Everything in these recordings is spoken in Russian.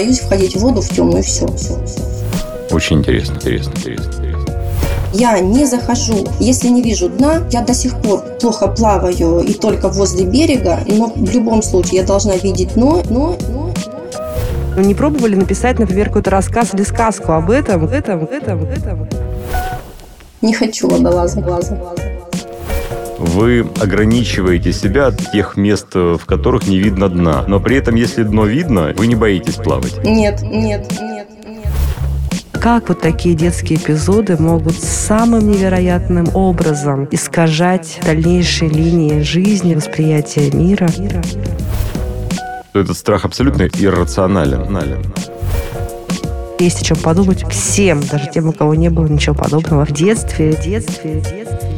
боюсь входить в воду в темную, все, все, все. Очень интересно, интересно, интересно, интересно. Я не захожу, если не вижу дна, я до сих пор плохо плаваю и только возле берега, но в любом случае я должна видеть дно, но, но, но. Не пробовали написать, например, какой-то рассказ или сказку об этом, этом, этом, этом? Не хочу водолаза, глаза, глаза вы ограничиваете себя от тех мест, в которых не видно дна. Но при этом, если дно видно, вы не боитесь плавать. Нет, нет, нет. Как вот такие детские эпизоды могут самым невероятным образом искажать дальнейшие линии жизни, восприятия мира? Этот страх абсолютно иррационален. Есть о чем подумать всем, даже тем, у кого не было ничего подобного в детстве, в детстве, в детстве.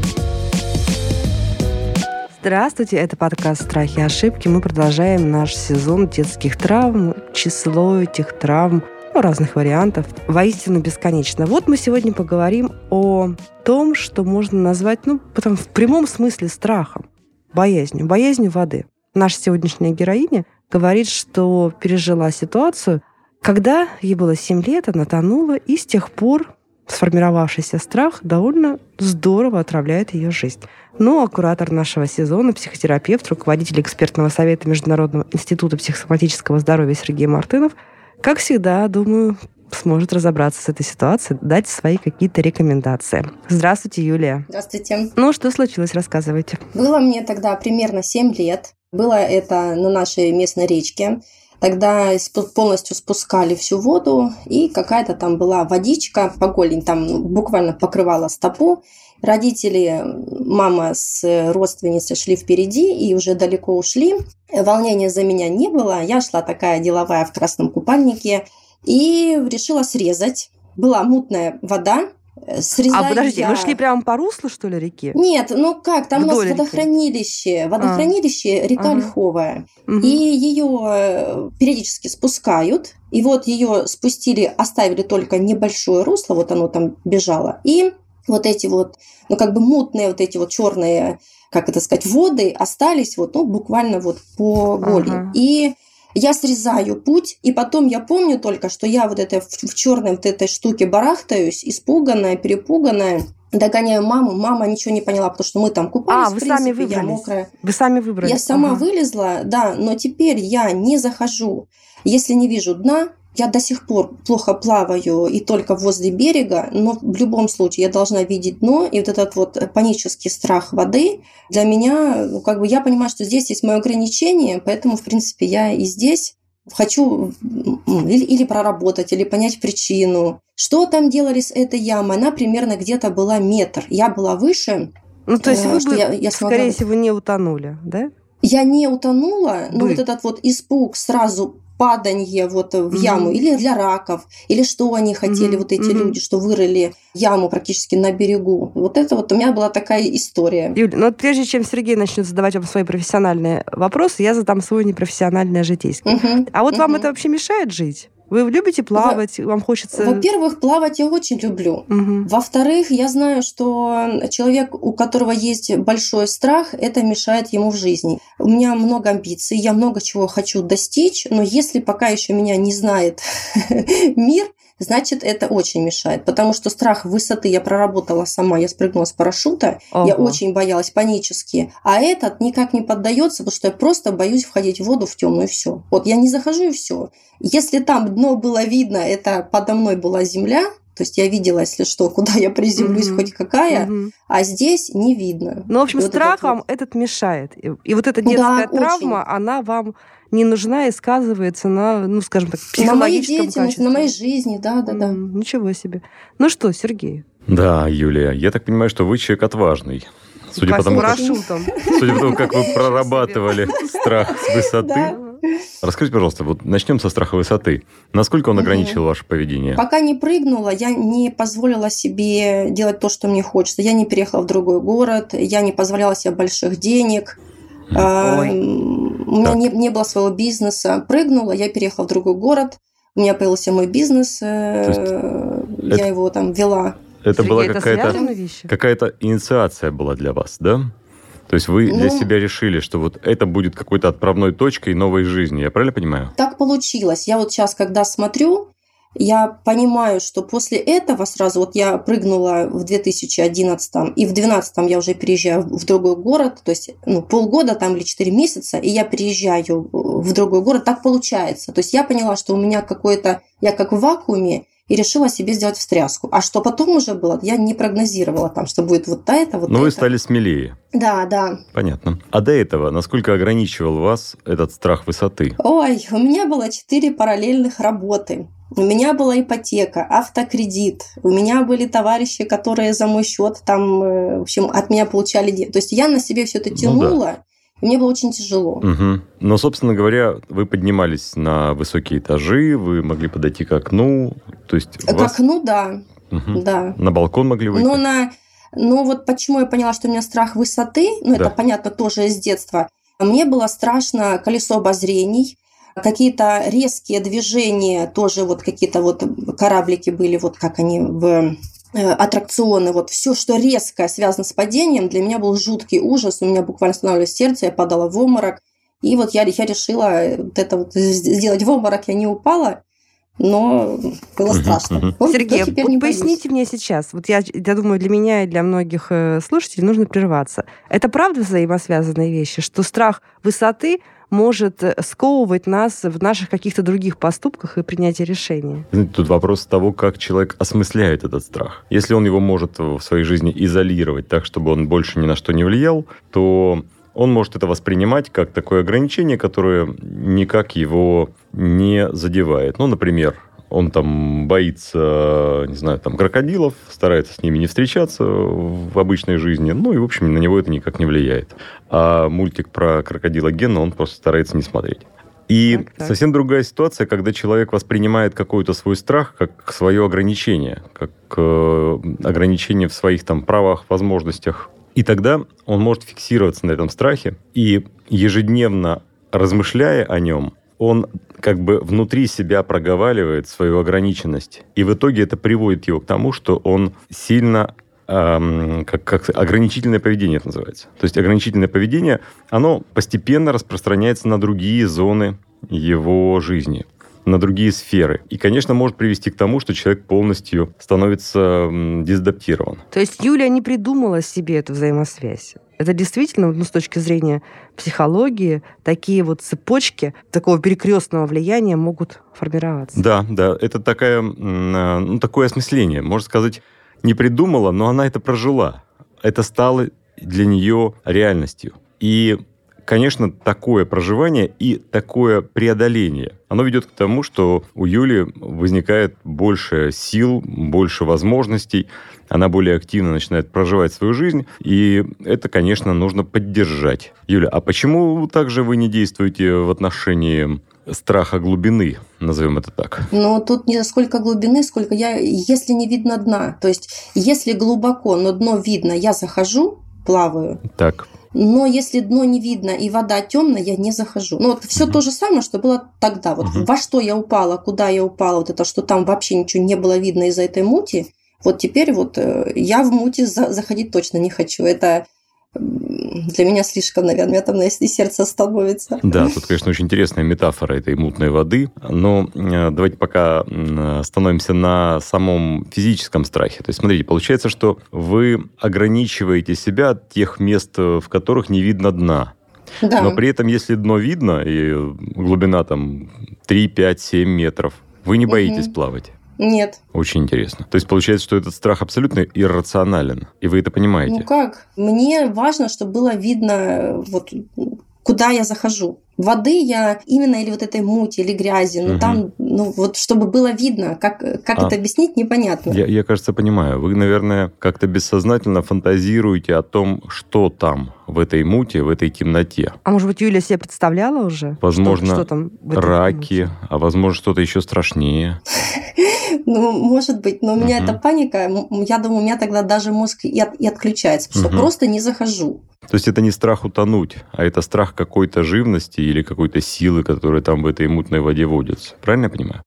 Здравствуйте, это подкаст «Страхи и ошибки». Мы продолжаем наш сезон детских травм. Число этих травм ну, разных вариантов воистину бесконечно. Вот мы сегодня поговорим о том, что можно назвать, ну, потом в прямом смысле страхом, боязнью, боязнью воды. Наша сегодняшняя героиня говорит, что пережила ситуацию, когда ей было 7 лет, она тонула, и с тех пор сформировавшийся страх довольно здорово отравляет ее жизнь. Ну, а куратор нашего сезона, психотерапевт, руководитель экспертного совета Международного института психосоматического здоровья Сергей Мартынов, как всегда, думаю, сможет разобраться с этой ситуацией, дать свои какие-то рекомендации. Здравствуйте, Юлия. Здравствуйте. Ну, что случилось, рассказывайте. Было мне тогда примерно 7 лет. Было это на нашей местной речке. Тогда полностью спускали всю воду, и какая-то там была водичка, по голень там ну, буквально покрывала стопу. Родители, мама с родственницей шли впереди и уже далеко ушли. Волнения за меня не было. Я шла такая деловая в красном купальнике и решила срезать. Была мутная вода, Срезаю а подождите, я... вы шли прямо по руслу, что ли, реки? Нет, ну как, там Вдоль у нас водохранилище, водохранилище, а. река ага. Льховая. Угу. И ее э, периодически спускают. И вот ее спустили, оставили только небольшое русло, вот оно там бежало. И вот эти вот, ну как бы мутные вот эти вот черные, как это сказать, воды остались вот, ну буквально вот по боли. Ага. И я срезаю путь, и потом я помню только, что я вот это в, в черной вот этой штуке барахтаюсь, испуганная, перепуганная, догоняю маму, мама ничего не поняла, потому что мы там купались, а, вы принципе, сами выбрались. я мокрая. Вы сами выбрались. Я сама ага. вылезла, да, но теперь я не захожу. Если не вижу дна, я до сих пор плохо плаваю и только возле берега, но в любом случае я должна видеть дно, и вот этот вот панический страх воды для меня, ну, как бы я понимаю, что здесь есть мое ограничение, поэтому, в принципе, я и здесь хочу или, или проработать, или понять причину. Что там делали с этой ямой? Она примерно где-то была метр. Я была выше. Ну, то есть э, вы бы, я, я смогла... скорее всего, не утонули, да? Я не утонула, но вот этот вот испуг сразу паданье вот в яму mm-hmm. или для раков, или что они хотели, mm-hmm. вот эти mm-hmm. люди, что вырыли яму практически на берегу. Вот это вот у меня была такая история. Юля, ну вот прежде чем Сергей начнет задавать вам свои профессиональные вопросы, я задам свой непрофессиональный житейский. Mm-hmm. А вот mm-hmm. вам это вообще мешает жить? Вы любите плавать? Во- Вам хочется... Во-первых, плавать я очень люблю. Угу. Во-вторых, я знаю, что человек, у которого есть большой страх, это мешает ему в жизни. У меня много амбиций, я много чего хочу достичь, но если пока еще меня не знает мир, значит, это очень мешает. Потому что страх высоты я проработала сама, я спрыгнула с парашюта, ага. я очень боялась панически. А этот никак не поддается, потому что я просто боюсь входить в воду в темную и все. Вот я не захожу и все. Если там дно было видно, это подо мной была земля, то есть я видела, если что, куда я приземлюсь, угу. хоть какая, угу. а здесь не видно. Ну, в общем, и страх вот вам вот... этот мешает. И, и вот эта детская да, травма, очень. она вам не нужна и сказывается на, ну, скажем так, психологическом На моей деятельности, качестве. на моей жизни, да, да, да. Mm, ничего себе. Ну что, Сергей? Да, Юлия, я так понимаю, что вы человек отважный. Судя по, тому, как, судя по тому, как вы прорабатывали страх с высоты. Расскажите, пожалуйста, вот начнем со страха высоты. Насколько он ограничил ваше поведение? Пока не прыгнула, я не позволила себе делать то, что мне хочется. Я не переехала в другой город, я не позволяла себе больших денег. А. У меня не, не было своего бизнеса. Прыгнула, я переехала в другой город. У меня появился мой бизнес. Э, я это... его там вела. Это Сергей, была какая-то какая инициация была для вас, да? То есть вы ну, для себя решили, что вот это будет какой-то отправной точкой новой жизни. Я правильно понимаю? Так получилось. Я вот сейчас, когда смотрю, я понимаю, что после этого сразу, вот я прыгнула в 2011 и в 2012 я уже переезжаю в другой город, то есть ну, полгода там или 4 месяца, и я переезжаю в другой город, так получается. То есть я поняла, что у меня какое-то, я как в вакууме, и решила себе сделать встряску. А что потом уже было, я не прогнозировала там, что будет вот это, вот Но это. вы стали смелее. Да, да. Понятно. А до этого, насколько ограничивал вас этот страх высоты? Ой, у меня было четыре параллельных работы. У меня была ипотека, автокредит. У меня были товарищи, которые за мой счет там, э, в общем, от меня получали деньги. То есть я на себе все это тянула. Ну, да. Мне было очень тяжело. Угу. Но, собственно говоря, вы поднимались на высокие этажи, вы могли подойти к окну, то есть к вас... окну, да, угу. да. На балкон могли выйти. Но на, но вот почему я поняла, что у меня страх высоты, ну да. это понятно тоже из детства. Мне было страшно колесо обозрений, какие-то резкие движения, тоже вот какие-то вот кораблики были, вот как они в аттракционы, вот все, что резко связано с падением, для меня был жуткий ужас, у меня буквально останавливалось сердце, я падала в обморок, и вот я, я решила вот это вот сделать в обморок, я не упала, но было страшно. Вот, Сергей, вот поясните мне сейчас, вот я, я думаю, для меня и для многих э, слушателей нужно прерваться. Это правда взаимосвязанные вещи, что страх высоты может э, сковывать нас в наших каких-то других поступках и принятии решений. Тут вопрос того, как человек осмысляет этот страх. Если он его может в своей жизни изолировать так, чтобы он больше ни на что не влиял, то он может это воспринимать как такое ограничение, которое никак его не задевает. Ну, например, он там боится, не знаю, там, крокодилов, старается с ними не встречаться в обычной жизни, ну и, в общем, на него это никак не влияет. А мультик про крокодила Гена он просто старается не смотреть. И так, так. совсем другая ситуация, когда человек воспринимает какой-то свой страх как свое ограничение, как э, ограничение в своих там правах, возможностях. И тогда он может фиксироваться на этом страхе и ежедневно размышляя о нем, он как бы внутри себя проговаривает свою ограниченность. И в итоге это приводит его к тому, что он сильно эм, как, как ограничительное поведение это называется. То есть ограничительное поведение, оно постепенно распространяется на другие зоны его жизни на другие сферы. И, конечно, может привести к тому, что человек полностью становится дезадаптирован. То есть Юлия не придумала себе эту взаимосвязь. Это действительно, ну, с точки зрения психологии, такие вот цепочки такого перекрестного влияния могут формироваться. Да, да, это такая, а, ну, такое осмысление. Можно сказать, не придумала, но она это прожила. Это стало для нее реальностью. И конечно, такое проживание и такое преодоление, оно ведет к тому, что у Юли возникает больше сил, больше возможностей, она более активно начинает проживать свою жизнь, и это, конечно, нужно поддержать. Юля, а почему также вы не действуете в отношении страха глубины, назовем это так? Ну, тут не сколько глубины, сколько я, если не видно дна. То есть, если глубоко, но дно видно, я захожу, плаваю. Так. Но если дно не видно и вода темная, я не захожу. Ну, вот все то же самое, что было тогда. Вот во что я упала, куда я упала, вот это, что там вообще ничего не было видно из-за этой мути. Вот теперь вот э, я в мути заходить точно не хочу. Это для меня слишком, наверное, там и сердце становится. Да, тут, конечно, очень интересная метафора этой мутной воды. Но э, давайте пока остановимся на самом физическом страхе. То есть, смотрите, получается, что вы ограничиваете себя от тех мест, в которых не видно дна. Да. Но при этом, если дно видно, и глубина там 3, 5, 7 метров, вы не боитесь угу. плавать. Нет. Очень интересно. То есть получается, что этот страх абсолютно иррационален, и вы это понимаете? Ну как? Мне важно, чтобы было видно, вот куда я захожу. Воды я именно или вот этой мути, или грязи, ну угу. там, ну вот чтобы было видно, как, как а, это объяснить, непонятно. Я, я, кажется, понимаю. Вы, наверное, как-то бессознательно фантазируете о том, что там в этой муте, в этой темноте. А может быть, Юля себе представляла уже? Возможно, что, что там раки, муте? а возможно, что-то еще страшнее. Ну, может быть, но у меня эта паника, я думаю, у меня тогда даже мозг и, от, и отключается, потому что просто не захожу. То есть это не страх утонуть, а это страх какой-то живности или какой-то силы, которая там в этой мутной воде водится. Правильно я понимаю?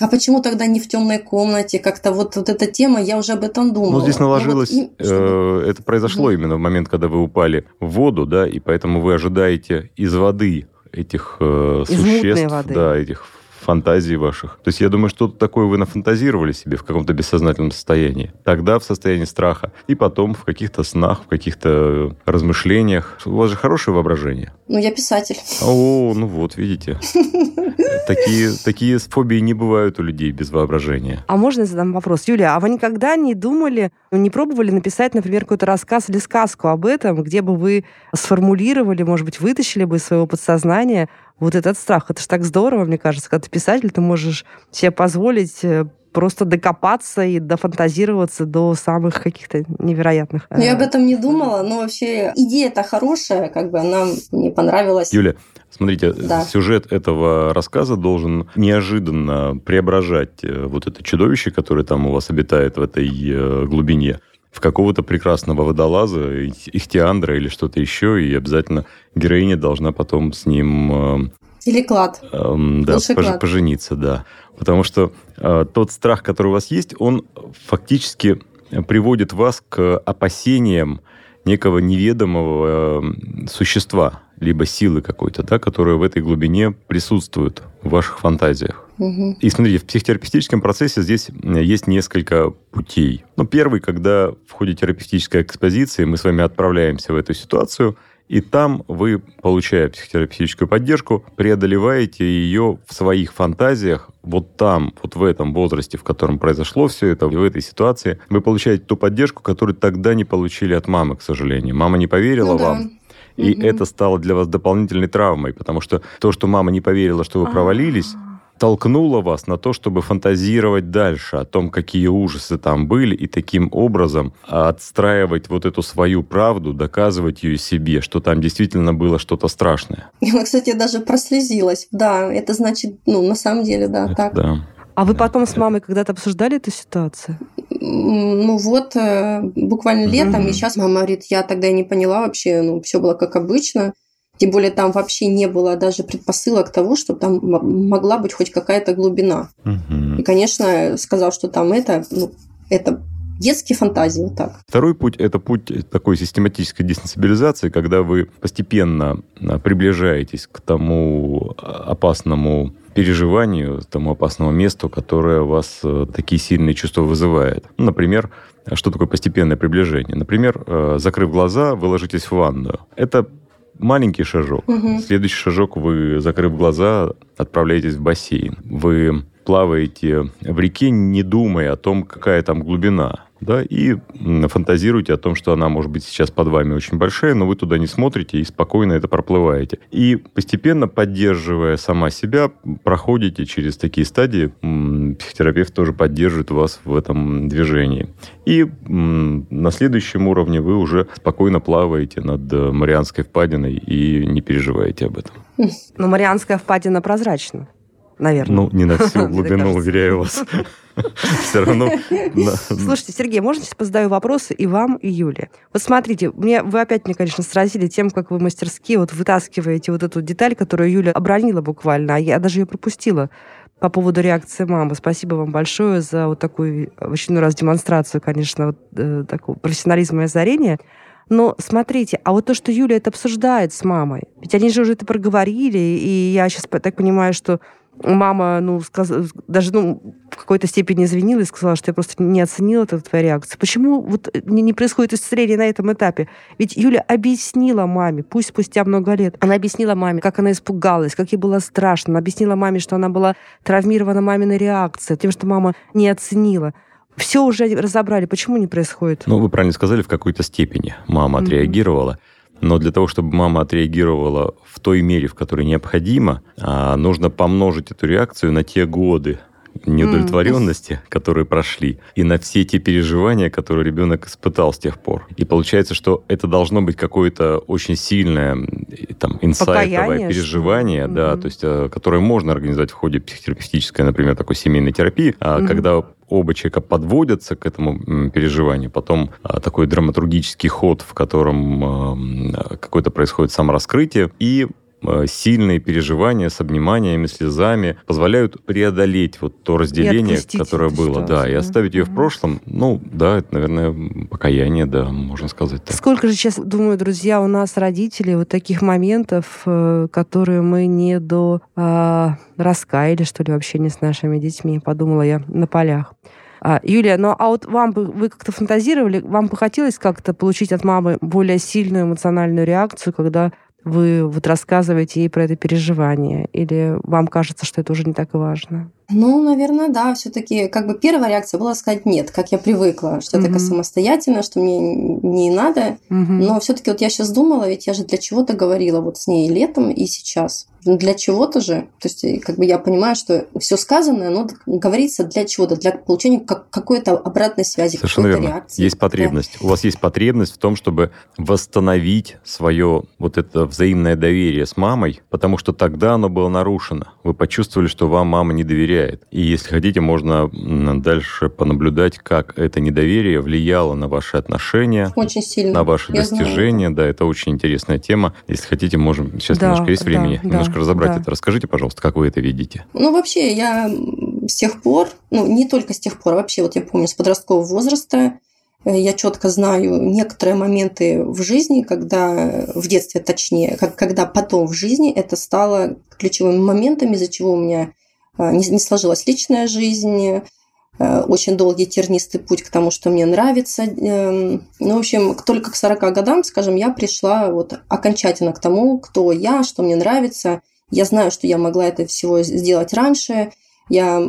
А почему тогда не в темной комнате? Как-то вот, вот эта тема, я уже об этом думала. Ну, здесь наложилось, ну, вот, э, это произошло угу. именно в момент, когда вы упали в воду, да, и поэтому вы ожидаете из воды этих э, существ, воды. да, этих фантазий ваших. То есть я думаю, что-то такое вы нафантазировали себе в каком-то бессознательном состоянии. Тогда в состоянии страха, и потом в каких-то снах, в каких-то размышлениях. У вас же хорошее воображение. Ну, я писатель. О, ну вот, видите. Такие, такие фобии не бывают у людей без воображения. А можно я задам вопрос? Юлия, а вы никогда не думали, не пробовали написать, например, какой-то рассказ или сказку об этом, где бы вы сформулировали, может быть, вытащили бы из своего подсознания вот этот страх. Это же так здорово, мне кажется, когда ты писатель, ты можешь себе позволить э, просто докопаться и дофантазироваться до самых каких-то невероятных. Ну, я об этом не думала, но вообще идея-то хорошая, как бы она мне понравилась. Юля, смотрите, да. сюжет этого рассказа должен неожиданно преображать э, вот это чудовище, которое там у вас обитает в этой э, глубине, в какого-то прекрасного водолаза, ихтиандра или что-то еще, и обязательно героиня должна потом с ним... Э, или клад. Эм, да, пож, клад. пожениться, да. Потому что э, тот страх, который у вас есть, он фактически приводит вас к опасениям некого неведомого э, существа, либо силы какой-то, да, которая в этой глубине присутствует в ваших фантазиях. Угу. И смотрите, в психотерапевтическом процессе здесь есть несколько путей. Ну, первый, когда в ходе терапевтической экспозиции мы с вами отправляемся в эту ситуацию, и там вы, получая психотерапевтическую поддержку, преодолеваете ее в своих фантазиях, вот там, вот в этом возрасте, в котором произошло все это, в этой ситуации, вы получаете ту поддержку, которую тогда не получили от мамы, к сожалению. Мама не поверила ну, вам. Да. И угу. это стало для вас дополнительной травмой, потому что то, что мама не поверила, что вы а. провалились, толкнуло вас на то, чтобы фантазировать дальше о том, какие ужасы там были, и таким образом отстраивать вот эту свою правду, доказывать ее себе, что там действительно было что-то страшное. Я, кстати, даже прослезилась. Да, это значит, ну, на самом деле, да, это так. Да. А вы потом с мамой когда-то обсуждали эту ситуацию? Ну вот, э, буквально летом, mm-hmm. и сейчас мама говорит, я тогда не поняла вообще, ну, все было как обычно. Тем более там вообще не было даже предпосылок того, что там могла быть хоть какая-то глубина. Угу. И, конечно, сказал, что там это, ну, это детские фантазии, так. Второй путь – это путь такой систематической десенсибилизации, когда вы постепенно а, приближаетесь к тому а, опасному переживанию, тому опасному месту, которое у вас э, такие сильные чувства вызывает. Ну, например, что такое постепенное приближение? Например, э, закрыв глаза, вы ложитесь в ванную. Это маленький шажок. Угу. Следующий шажок вы, закрыв глаза, отправляетесь в бассейн. Вы плаваете в реке, не думая о том, какая там глубина да, и фантазируете о том, что она может быть сейчас под вами очень большая, но вы туда не смотрите и спокойно это проплываете. И постепенно, поддерживая сама себя, проходите через такие стадии, психотерапевт тоже поддерживает вас в этом движении. И на следующем уровне вы уже спокойно плаваете над э, Марианской впадиной и не переживаете об этом. Но Марианская впадина прозрачна наверное. Ну, не на всю глубину, уверяю вас. Все равно... Слушайте, Сергей, можно сейчас позадаю вопросы и вам, и Юле? Вот смотрите, мне, вы опять мне, конечно, сразили тем, как вы мастерски вот вытаскиваете вот эту деталь, которую Юля обронила буквально, а я даже ее пропустила по поводу реакции мамы. Спасибо вам большое за вот такую в очередной раз демонстрацию, конечно, вот, э, такого профессионализма и озарения. Но смотрите, а вот то, что Юля это обсуждает с мамой, ведь они же уже это проговорили, и я сейчас так понимаю, что мама, ну, сказ... даже, ну, в какой-то степени извинилась, сказала, что я просто не оценила эту твою реакцию. Почему вот не, не происходит исцеление на этом этапе? Ведь Юля объяснила маме, пусть спустя много лет, она объяснила маме, как она испугалась, как ей было страшно, она объяснила маме, что она была травмирована маминой реакцией, тем, что мама не оценила все уже разобрали. Почему не происходит? Ну, вы правильно сказали, в какой-то степени мама отреагировала. Mm-hmm. Но для того, чтобы мама отреагировала в той мере, в которой необходимо, а, нужно помножить эту реакцию на те годы, неудовлетворенности, mm. которые прошли, и на все те переживания, которые ребенок испытал с тех пор. И получается, что это должно быть какое-то очень сильное там, инсайтовое Покаяние, переживание, что? да, mm-hmm. то есть, э, которое можно организовать в ходе психотерапевтической, например, такой семейной терапии, mm-hmm. когда оба человека подводятся к этому переживанию, потом а, такой драматургический ход, в котором а, какое-то происходит самораскрытие, и сильные переживания с обниманиями, слезами позволяют преодолеть вот то разделение, которое было, да, и оставить ее в прошлом. Ну, да, это, наверное, покаяние, да, можно сказать так. Сколько же сейчас, думаю, друзья, у нас родителей вот таких моментов, э, которые мы не до а, раскаяли, что ли, вообще не с нашими детьми, подумала я на полях. А, Юлия, ну а вот вам бы, вы как-то фантазировали, вам бы хотелось как-то получить от мамы более сильную эмоциональную реакцию, когда вы вот рассказываете ей про это переживание? Или вам кажется, что это уже не так важно? Ну, наверное, да. Все-таки как бы первая реакция была сказать нет, как я привыкла, что mm-hmm. я такая самостоятельная, что мне не надо. Mm-hmm. Но все-таки вот я сейчас думала, ведь я же для чего-то говорила вот с ней летом и сейчас. Ну, для чего-то же. То есть, как бы я понимаю, что все сказанное, оно говорится для чего-то, для получения какой-то обратной связи, Совершенно верно. реакции. Есть потребность. Да. У вас есть потребность в том, чтобы восстановить свое вот это взаимное доверие с мамой, потому что тогда оно было нарушено. Вы почувствовали, что вам мама не доверяет. И если хотите, можно дальше понаблюдать, как это недоверие влияло на ваши отношения. Очень сильно. На ваши Я достижения. Знаю. Да, это очень интересная тема. Если хотите, можем... Сейчас да, немножко есть времени. Да, немножко да, разобрать да. это. Расскажите, пожалуйста, как вы это видите? Ну, вообще, я с тех пор, ну, не только с тех пор, а вообще, вот я помню, с подросткового возраста, Э, я четко знаю некоторые моменты в жизни, когда в детстве точнее, как, когда потом в жизни это стало ключевыми моментами, из-за чего у меня не, не сложилась личная жизнь, э, очень долгий тернистый путь к тому, что мне нравится. Эм, ну, в общем, только к 40 годам, скажем, я пришла вот окончательно к тому, кто я, что мне нравится. Я знаю, что я могла это всего сделать раньше. Я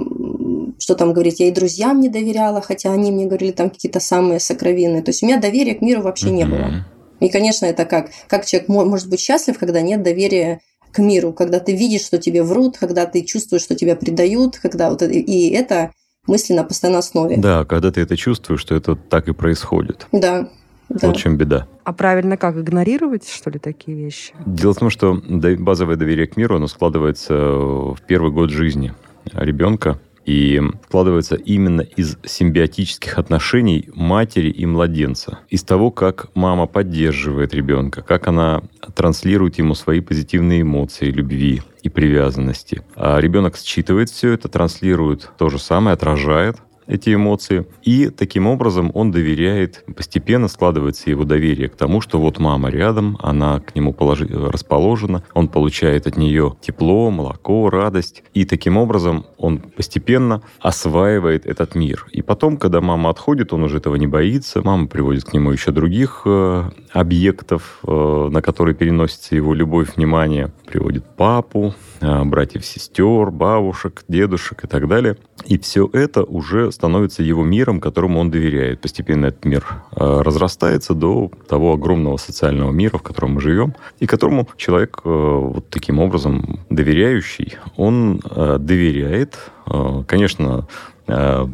что там говорить, я и друзьям не доверяла, хотя они мне говорили там какие-то самые сокровенные. То есть у меня доверия к миру вообще не было. И, конечно, это как, как человек может быть счастлив, когда нет доверия к миру, когда ты видишь, что тебе врут, когда ты чувствуешь, что тебя предают, когда вот и это мысли на постоянной основе. Да, когда ты это чувствуешь, что это так и происходит. Да. Да. Вот в чем беда. А правильно как, игнорировать, что ли, такие вещи? Дело в том, что базовое доверие к миру, оно складывается в первый год жизни ребенка и складывается именно из симбиотических отношений матери и младенца. Из того, как мама поддерживает ребенка, как она транслирует ему свои позитивные эмоции, любви и привязанности. А ребенок считывает все это, транслирует то же самое, отражает эти эмоции. И таким образом он доверяет, постепенно складывается его доверие к тому, что вот мама рядом, она к нему положи, расположена, он получает от нее тепло, молоко, радость. И таким образом он постепенно осваивает этот мир. И потом, когда мама отходит, он уже этого не боится. Мама приводит к нему еще других э, объектов, э, на которые переносится его любовь, внимание. Приводит папу, э, братьев, сестер, бабушек, дедушек и так далее. И все это уже становится его миром, которому он доверяет. Постепенно этот мир э, разрастается до того огромного социального мира, в котором мы живем, и которому человек э, вот таким образом доверяющий, он э, доверяет, конечно,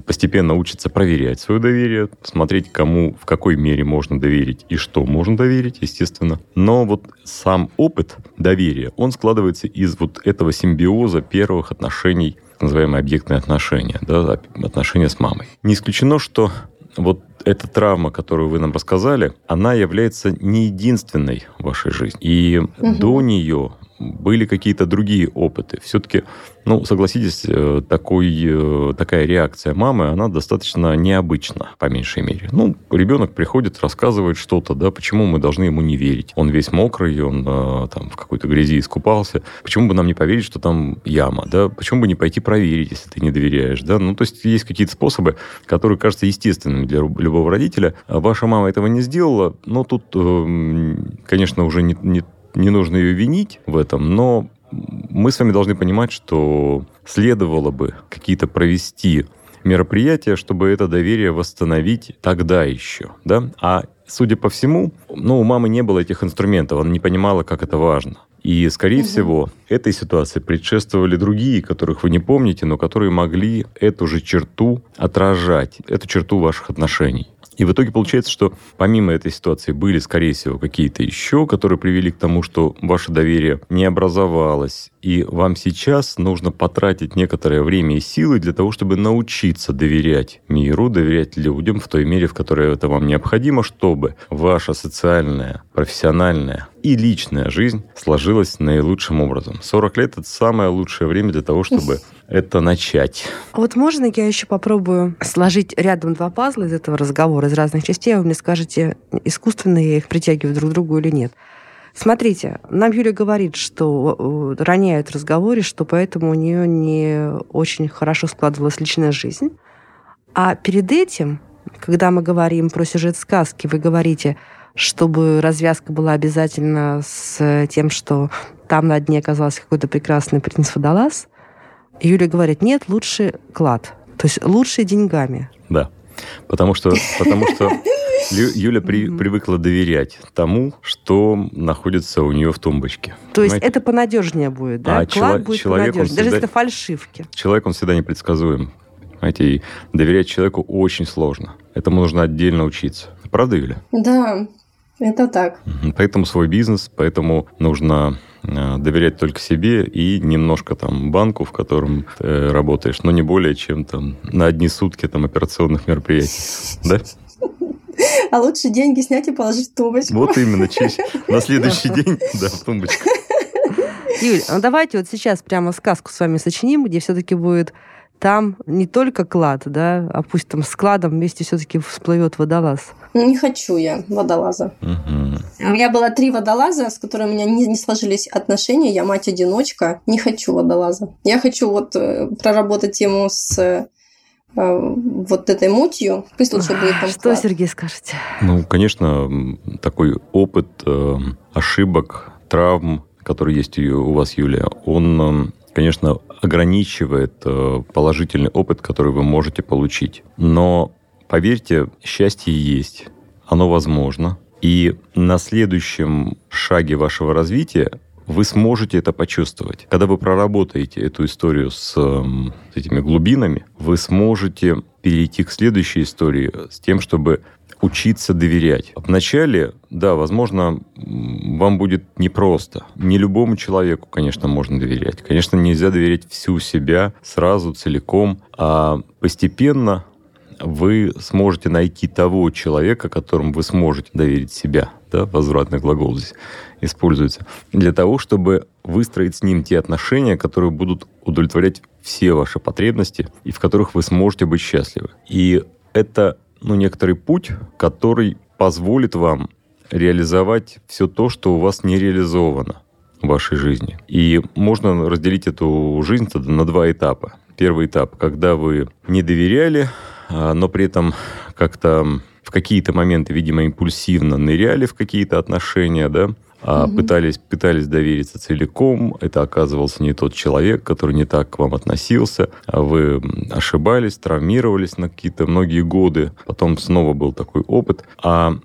постепенно учится проверять свое доверие, смотреть, кому, в какой мере можно доверить и что можно доверить, естественно. Но вот сам опыт доверия, он складывается из вот этого симбиоза первых отношений так называемые объектные отношения, да, отношения с мамой. Не исключено, что вот эта травма, которую вы нам рассказали, она является не единственной в вашей жизни. И угу. до нее были какие-то другие опыты. Все-таки, ну, согласитесь, э, такой, э, такая реакция мамы, она достаточно необычна, по меньшей мере. Ну, ребенок приходит, рассказывает что-то, да, почему мы должны ему не верить. Он весь мокрый, он э, там в какой-то грязи искупался. Почему бы нам не поверить, что там яма, да? Почему бы не пойти проверить, если ты не доверяешь, да? Ну, то есть есть какие-то способы, которые кажутся естественными для любого родителя. Ваша мама этого не сделала, но тут, конечно, уже не, не не нужно ее винить в этом, но мы с вами должны понимать, что следовало бы какие-то провести мероприятия, чтобы это доверие восстановить тогда еще, да? А судя по всему, ну, у мамы не было этих инструментов, она не понимала, как это важно. И, скорее угу. всего, этой ситуации предшествовали другие, которых вы не помните, но которые могли эту же черту отражать, эту черту ваших отношений. И в итоге получается, что помимо этой ситуации были, скорее всего, какие-то еще, которые привели к тому, что ваше доверие не образовалось, и вам сейчас нужно потратить некоторое время и силы для того, чтобы научиться доверять миру, доверять людям в той мере, в которой это вам необходимо, чтобы ваша социальная, профессиональная и личная жизнь сложилась наилучшим образом. 40 лет — это самое лучшее время для того, чтобы это начать. А вот можно я еще попробую сложить рядом два пазла из этого разговора, из разных частей, вы мне скажете, искусственно я их притягиваю друг к другу или нет. Смотрите, нам Юля говорит, что э, роняет в разговоре, что поэтому у нее не очень хорошо складывалась личная жизнь. А перед этим, когда мы говорим про сюжет сказки, вы говорите, чтобы развязка была обязательно с тем, что там на дне оказался какой-то прекрасный принц Юля говорит, нет, лучше клад. То есть лучше деньгами. Да. Потому что, потому что Юля при, привыкла доверять тому, что находится у нее в тумбочке. То понимаете? есть это понадежнее будет, да? А Клад чело- будет человек, понадежнее, всегда, даже если это фальшивки. Человек, он всегда непредсказуем. Понимаете, и доверять человеку очень сложно. Этому нужно отдельно учиться. Правда, Юля? Да, это так. Поэтому свой бизнес, поэтому нужно э, доверять только себе и немножко там банку, в котором ты работаешь, но не более чем там на одни сутки там операционных мероприятий. Да? А лучше деньги снять и положить в тумбочку. Вот именно, на следующий день, да, в тумбочку. Юль, ну давайте вот сейчас прямо сказку с вами сочиним, где все-таки будет там не только клад, да, а пусть там с кладом вместе все-таки всплывет водолаз. Ну, не хочу я водолаза. Угу. У меня было три водолаза, с которыми у меня не, не сложились отношения. Я мать-одиночка. Не хочу водолаза. Я хочу вот э, проработать тему с э, вот этой мутью. Пусть лучше будет там Что, клад. Сергей, скажете? Ну, конечно, такой опыт э, ошибок, травм, который есть у вас, Юлия, он конечно, ограничивает э, положительный опыт, который вы можете получить. Но поверьте, счастье есть, оно возможно. И на следующем шаге вашего развития вы сможете это почувствовать. Когда вы проработаете эту историю с, с этими глубинами, вы сможете перейти к следующей истории с тем, чтобы учиться доверять. Вначале, да, возможно, вам будет непросто. Не любому человеку, конечно, можно доверять. Конечно, нельзя доверять всю себя сразу, целиком, а постепенно вы сможете найти того человека, которому вы сможете доверить себя. Да, возвратный глагол здесь используется. Для того, чтобы выстроить с ним те отношения, которые будут удовлетворять все ваши потребности и в которых вы сможете быть счастливы. И это ну, некоторый путь, который позволит вам реализовать все то, что у вас не реализовано в вашей жизни. И можно разделить эту жизнь на два этапа. Первый этап, когда вы не доверяли, а, но при этом как-то в какие-то моменты, видимо, импульсивно ныряли в какие-то отношения, да, угу. пытались, пытались довериться целиком, это оказывался не тот человек, который не так к вам относился, а вы ошибались, травмировались на какие-то многие годы, потом снова был такой опыт. А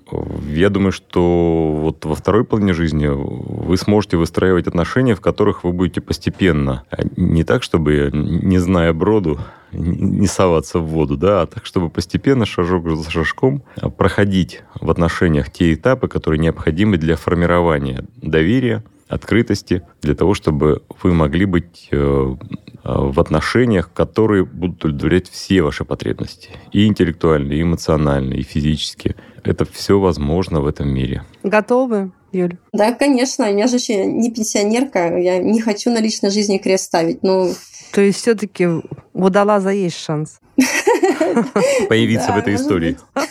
я думаю, что вот во второй половине жизни вы сможете выстраивать отношения, в которых вы будете постепенно, а не так, чтобы, не зная броду, не соваться в воду, да, а так, чтобы постепенно, шажок за шажком, проходить в отношениях те этапы, которые необходимы для формирования доверия, открытости, для того, чтобы вы могли быть э, э, в отношениях, которые будут удовлетворять все ваши потребности. И интеллектуальные, и эмоциональные, и физические. Это все возможно в этом мире. Готовы? Юль? Да, конечно. Я же еще не пенсионерка. Я не хочу на личной жизни крест ставить. Ну, то есть все-таки у водолаза есть шанс появиться в этой истории.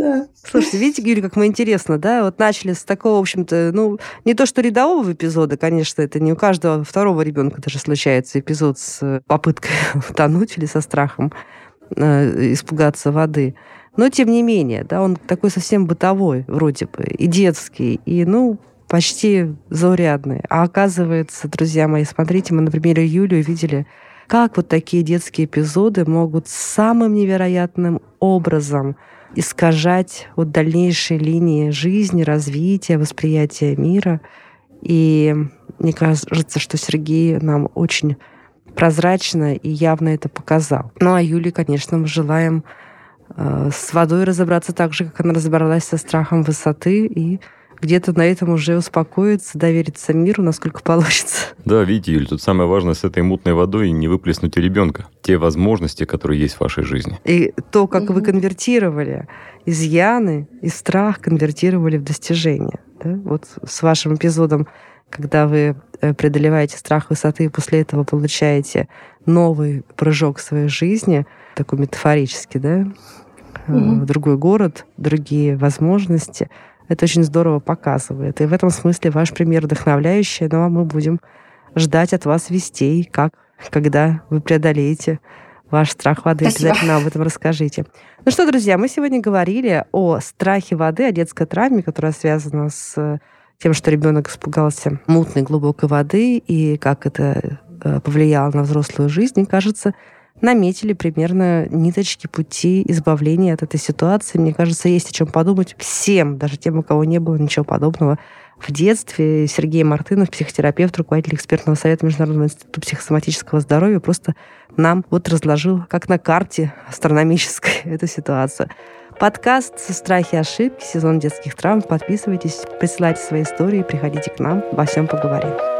Да. Слушайте, видите, Юля, как мы интересно, да? Вот начали с такого, в общем-то, ну, не то что рядового эпизода, конечно, это не у каждого второго ребенка даже случается эпизод с попыткой утонуть или со страхом э, испугаться воды. Но, тем не менее, да, он такой совсем бытовой, вроде бы, и детский, и, ну, почти заурядные. А оказывается, друзья мои, смотрите, мы на примере Юли увидели, как вот такие детские эпизоды могут самым невероятным образом искажать вот дальнейшие линии жизни, развития, восприятия мира. И мне кажется, что Сергей нам очень прозрачно и явно это показал. Ну а Юле, конечно, мы желаем э, с водой разобраться так же, как она разобралась со страхом высоты, и где-то на этом уже успокоиться, довериться миру, насколько получится. Да, видите, Юль, тут самое важное с этой мутной водой не выплеснуть у ребенка. Те возможности, которые есть в вашей жизни. И то, как mm-hmm. вы конвертировали изъяны и страх конвертировали в достижение. Да? Вот с вашим эпизодом, когда вы э, преодолеваете страх высоты и после этого получаете новый прыжок в своей жизни, такой метафорический, да, mm-hmm. в другой город, другие возможности – это очень здорово показывает. И в этом смысле ваш пример вдохновляющий, но мы будем ждать от вас вестей, как, когда вы преодолеете ваш страх воды. Спасибо. Обязательно об этом расскажите. Ну что, друзья, мы сегодня говорили о страхе воды, о детской травме, которая связана с тем, что ребенок испугался мутной глубокой воды и как это э, повлияло на взрослую жизнь. Мне кажется, наметили примерно ниточки пути избавления от этой ситуации. Мне кажется, есть о чем подумать всем, даже тем, у кого не было ничего подобного в детстве. Сергей Мартынов, психотерапевт, руководитель экспертного совета Международного института психосоматического здоровья, просто нам вот разложил, как на карте астрономической, эту ситуацию. Подкаст «Страхи и ошибки», сезон детских травм. Подписывайтесь, присылайте свои истории, приходите к нам, во всем поговорим.